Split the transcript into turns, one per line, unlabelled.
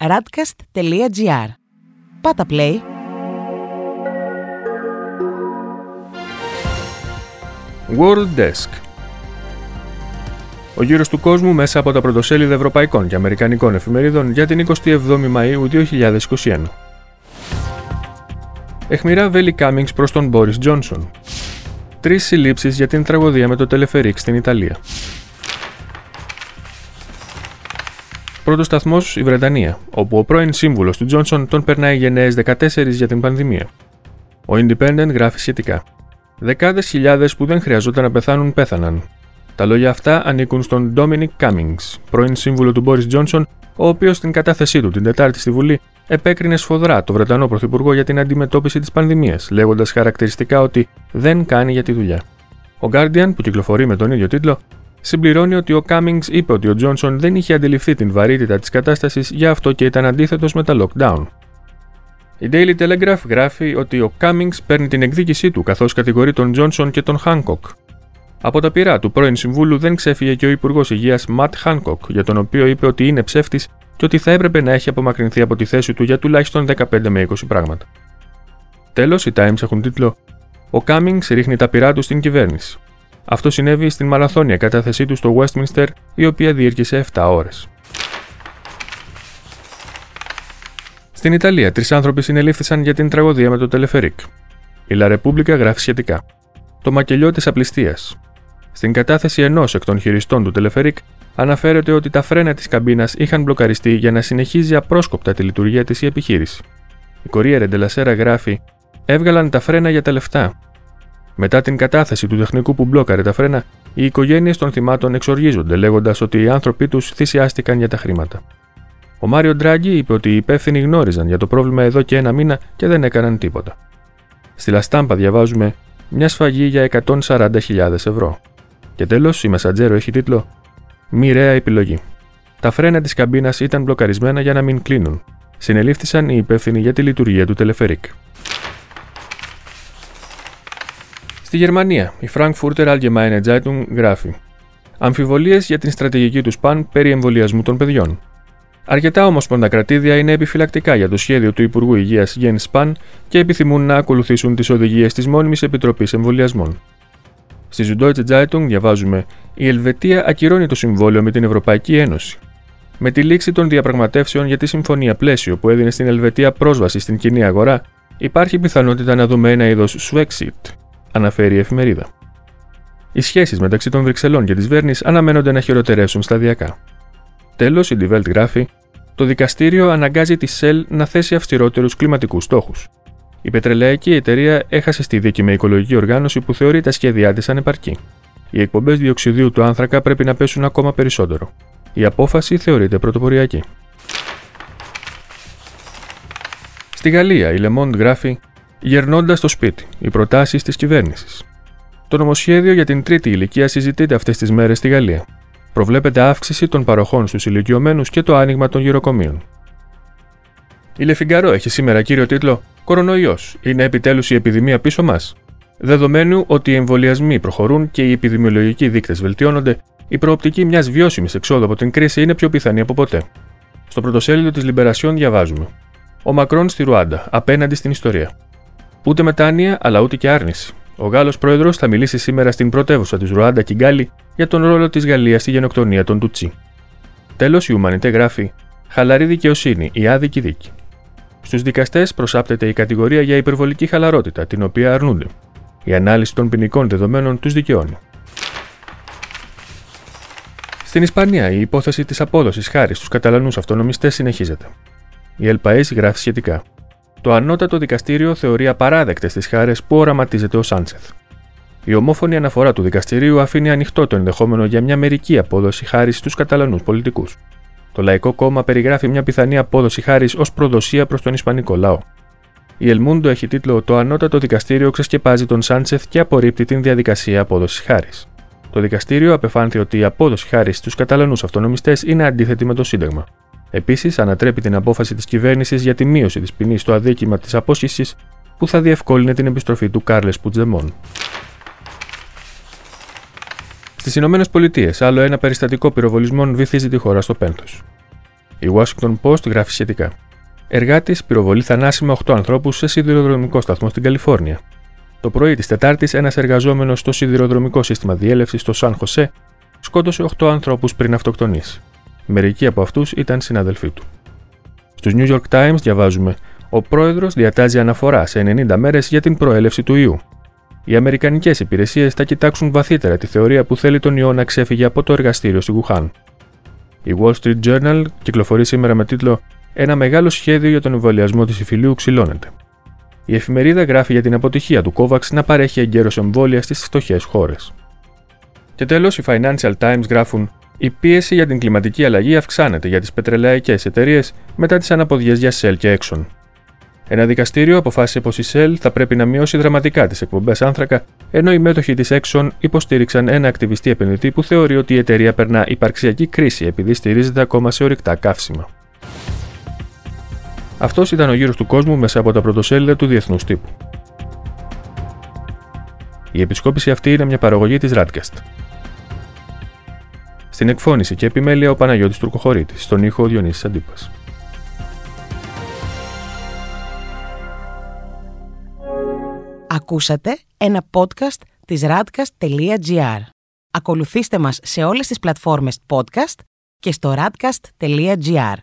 radcast.gr. Πάτα play.
World Desk Ο γύρος του κόσμου μέσα από τα πρωτοσέλιδα ευρωπαϊκών και αμερικανικών εφημερίδων για την 27η Μαΐου 2021. Εχμηρά βέλη Κάμινγκς προς τον Μπόρις Τζόνσον. Τρεις συλλήψεις για την τραγωδία με το τελεφερίκ στην Ιταλία. Πρώτος σταθμός η Βρετανία, όπου ο πρώην σύμβουλος του Τζόνσον τον περνάει γενναίε 14 για την πανδημία. Ο Independent γράφει σχετικά. Δεκάδες χιλιάδες που δεν χρειαζόταν να πεθάνουν πέθαναν. Τα λόγια αυτά ανήκουν στον Dominic Cummings, πρώην σύμβουλο του Μπόρις Τζόνσον, ο οποίος στην κατάθεσή του την Τετάρτη στη Βουλή επέκρινε σφοδρά το Βρετανό Πρωθυπουργό για την αντιμετώπιση της πανδημίας, λέγοντας χαρακτηριστικά ότι δεν κάνει για τη δουλειά. Ο Guardian, που κυκλοφορεί με τον ίδιο τίτλο, συμπληρώνει ότι ο Cummings είπε ότι ο Τζόνσον δεν είχε αντιληφθεί την βαρύτητα της κατάστασης, γι' αυτό και ήταν αντίθετος με τα lockdown. Η Daily Telegraph γράφει ότι ο Cummings παίρνει την εκδίκησή του καθώς κατηγορεί τον Τζόνσον και τον Χάνκοκ. Από τα πυρά του πρώην συμβούλου δεν ξέφυγε και ο Υπουργός Υγείας Ματ Χάνκοκ, για τον οποίο είπε ότι είναι ψεύτης και ότι θα έπρεπε να έχει απομακρυνθεί από τη θέση του για τουλάχιστον 15 με 20 πράγματα. Τέλος, οι Times έχουν τίτλο Ο Cummings ρίχνει τα πειρά του στην κυβέρνηση. Αυτό συνέβη στην μαραθώνια κατάθεσή του στο Westminster, η οποία διήρκησε 7 ώρες. Στην Ιταλία, τρεις άνθρωποι συνελήφθησαν για την τραγωδία με το τελεφερίκ. Η La Repubblica γράφει σχετικά. Το μακελιό της απληστίας. Στην κατάθεση ενός εκ των χειριστών του τελεφερίκ, αναφέρεται ότι τα φρένα της καμπίνας είχαν μπλοκαριστεί για να συνεχίζει απρόσκοπτα τη λειτουργία της η επιχείρηση. Η Corriere della Sera γράφει: Έβγαλαν τα φρένα για τα λεφτά. Μετά την κατάθεση του τεχνικού που μπλόκαρε τα φρένα, οι οικογένειες των θυμάτων εξοργίζονται, λέγοντας ότι οι άνθρωποι τους θυσιάστηκαν για τα χρήματα. Ο Μάριο Ντράγκη είπε ότι οι υπεύθυνοι γνώριζαν για το πρόβλημα εδώ και ένα μήνα και δεν έκαναν τίποτα. Στη Λαστάμπα διαβάζουμε μια σφαγή για 140.000 ευρώ. Και τέλος, η Μεσαντζέρο έχει τίτλο Μοιραία επιλογή. Τα φρένα της καμπίνας ήταν μπλοκαρισμένα για να μην κλείνουν. Συνελήφθησαν οι υπεύθυνοι για τη λειτουργία του τελεφερίκ. Στη Γερμανία, η Frankfurter Allgemeine Zeitung γράφει Αμφιβολίες για την στρατηγική του ΣΠΑΝ περί εμβολιασμού των παιδιών. Αρκετά ομοσπονδα κρατήδια είναι επιφυλακτικά για το σχέδιο του Υπουργού Υγείας Jens Spahn και επιθυμούν να ακολουθήσουν τις οδηγίες της Μόνιμης Επιτροπής Εμβολιασμών. Στη Süddeutsche Zeitung διαβάζουμε: Η Ελβετία ακυρώνει το συμβόλαιο με την Ευρωπαϊκή Ένωση. Με τη λήξη των διαπραγματεύσεων για τη συμφωνία πλαίσιο που έδινε στην Ελβετία πρόσβαση στην κοινή αγορά, υπάρχει πιθανότητα να δούμε ένα είδος Swexit, αναφέρει η εφημερίδα. Οι σχέσεις μεταξύ των Βρυξελών και της Βέρνης αναμένονται να χειροτερεύσουν σταδιακά. Τέλος, η Die Welt γράφει: Το δικαστήριο αναγκάζει τη ΣΕΛ να θέσει αυστηρότερους κλιματικούς στόχους. Η πετρελαϊκή εταιρεία έχασε στη δίκη με οικολογική οργάνωση που θεωρεί τα σχέδιά της ανεπαρκή. Οι εκπομπές διοξιδίου του άνθρακα πρέπει να πέσουν ακόμα περισσότερο. Η απόφαση θεωρείται πρωτοποριακή. Στη Γαλλία, η Le Monde γράφει Γερνώντας στο σπίτι, οι προτάσεις της κυβέρνησης. Το νομοσχέδιο για την τρίτη ηλικία συζητείται αυτές τις μέρες στη Γαλλία. Προβλέπεται αύξηση των παροχών στους ηλικιωμένους και το άνοιγμα των γυροκομείων. Η Λεφιγκαρό έχει σήμερα κύριο τίτλο Κορονοϊός. Είναι επιτέλους η επιδημία πίσω μας. Δεδομένου ότι οι εμβολιασμοί προχωρούν και οι επιδημιολογικοί δείκτες βελτιώνονται, η προοπτική μιας βιώσιμης εξόδου από την κρίση είναι πιο πιθανή από ποτέ. Στο πρωτοσέλιδο της Λιμπερασιόν διαβάζουμε. Ο Μακρόν στη Ρουάντα, απέναντι στην ιστορία. Ούτε μετάνοια, αλλά ούτε και άρνηση. Ο Γάλλος πρόεδρος θα μιλήσει σήμερα στην πρωτεύουσα της Ρουάντα, Κιγκάλη, για τον ρόλο της Γαλλίας στη γενοκτονία των Τουτσί. Τέλος, η Ουμανιτέ γράφει: Χαλαρή δικαιοσύνη, η άδικη δίκη. Στους δικαστές προσάπτεται η κατηγορία για υπερβολική χαλαρότητα, την οποία αρνούνται. Η ανάλυση των ποινικών δεδομένων τους δικαιώνει. Στην Ισπανία, η υπόθεση της απόδοσης χάρη στους Καταλανούς αυτονομιστές συνεχίζεται. Η ΕΛΠΑΕΣ γράφει σχετικά. Το ανώτατο δικαστήριο θεωρεί απαράδεκτες τις χάρες που οραματίζεται ο Σάντσεθ. Η ομόφωνη αναφορά του δικαστηρίου αφήνει ανοιχτό το ενδεχόμενο για μια μερική απόδοση χάρη στους Καταλανούς πολιτικούς. Το Λαϊκό Κόμμα περιγράφει μια πιθανή απόδοση χάρης ως προδοσία προς τον Ισπανικό λαό. Η Ελμούντο έχει τίτλο Το Ανώτατο Δικαστήριο ξεσκεπάζει τον Σάντσεθ και απορρίπτει την διαδικασία απόδοσης χάρης. Το δικαστήριο απεφάνθη ότι η απόδοση χάρης στους Καταλανούς αυτονομιστές είναι αντίθετη με το Σύνταγμα. Επίσης, ανατρέπει την απόφαση της κυβέρνησης για τη μείωση της ποινής στο αδίκημα της απόσχησης που θα διευκόλυνε την επιστροφή του Κάρλες Πουτζεμόν. Στις Ηνωμένες Πολιτείες, άλλο ένα περιστατικό πυροβολισμών βυθίζει τη χώρα στο πένθος. Η Washington Post γράφει σχετικά. Εργάτης πυροβολεί θανάσιμα 8 ανθρώπους σε σιδηροδρομικό σταθμό στην Καλιφόρνια. Το πρωί της Τετάρτης, ένας εργαζόμενος στο σιδηροδρομικό σύστημα διέλευσης στο Σαν Χωσέ σκότωσε 8 ανθρώπους πριν αυτοκτονήσει. Μερικοί από αυτούς ήταν συναδελφοί του. Στους New York Times διαβάζουμε: Ο πρόεδρος διατάζει αναφορά σε 90 μέρες για την προέλευση του ιού. Οι Αμερικανικές υπηρεσίες θα κοιτάξουν βαθύτερα τη θεωρία που θέλει τον ιό να ξέφυγε από το εργαστήριο στη Γουχάν. Η Wall Street Journal κυκλοφορεί σήμερα με τίτλο Ένα μεγάλο σχέδιο για τον εμβολιασμό της υφηλίου ξυλώνεται. Η εφημερίδα γράφει για την αποτυχία του COVAX να παρέχει εγκαίρως εμβόλια στις φτωχές χώρες. Και τέλος, οι Financial Times γράφουν: Η πίεση για την κλιματική αλλαγή αυξάνεται για τις πετρελαϊκές εταιρείες μετά τις αναποδιές για Shell και Exxon. Ένα δικαστήριο αποφάσισε πως η Shell θα πρέπει να μειώσει δραματικά τις εκπομπές άνθρακα, ενώ οι μέτοχοι της Exxon υποστήριξαν ένα ακτιβιστή επενδυτή που θεωρεί ότι η εταιρεία περνά υπαρξιακή κρίση επειδή στηρίζεται ακόμα σε ορυκτά καύσιμα. Αυτός ήταν ο γύρος του κόσμου μέσα από τα πρωτοσέλιδα του Διεθνούς Τύπου. Η επισκόπηση αυτή είναι μια παραγωγή της Radcast. Στην εκφώνηση και επιμέλεια ο Παναγιώτης Τουρκοχωρήτης, στον ήχο ο Διονύσης Αντίπας.
Ακούσατε ένα podcast της radcast.gr. Ακολουθήστε μας σε όλες τις πλατφόρμες podcast και στο radcast.gr.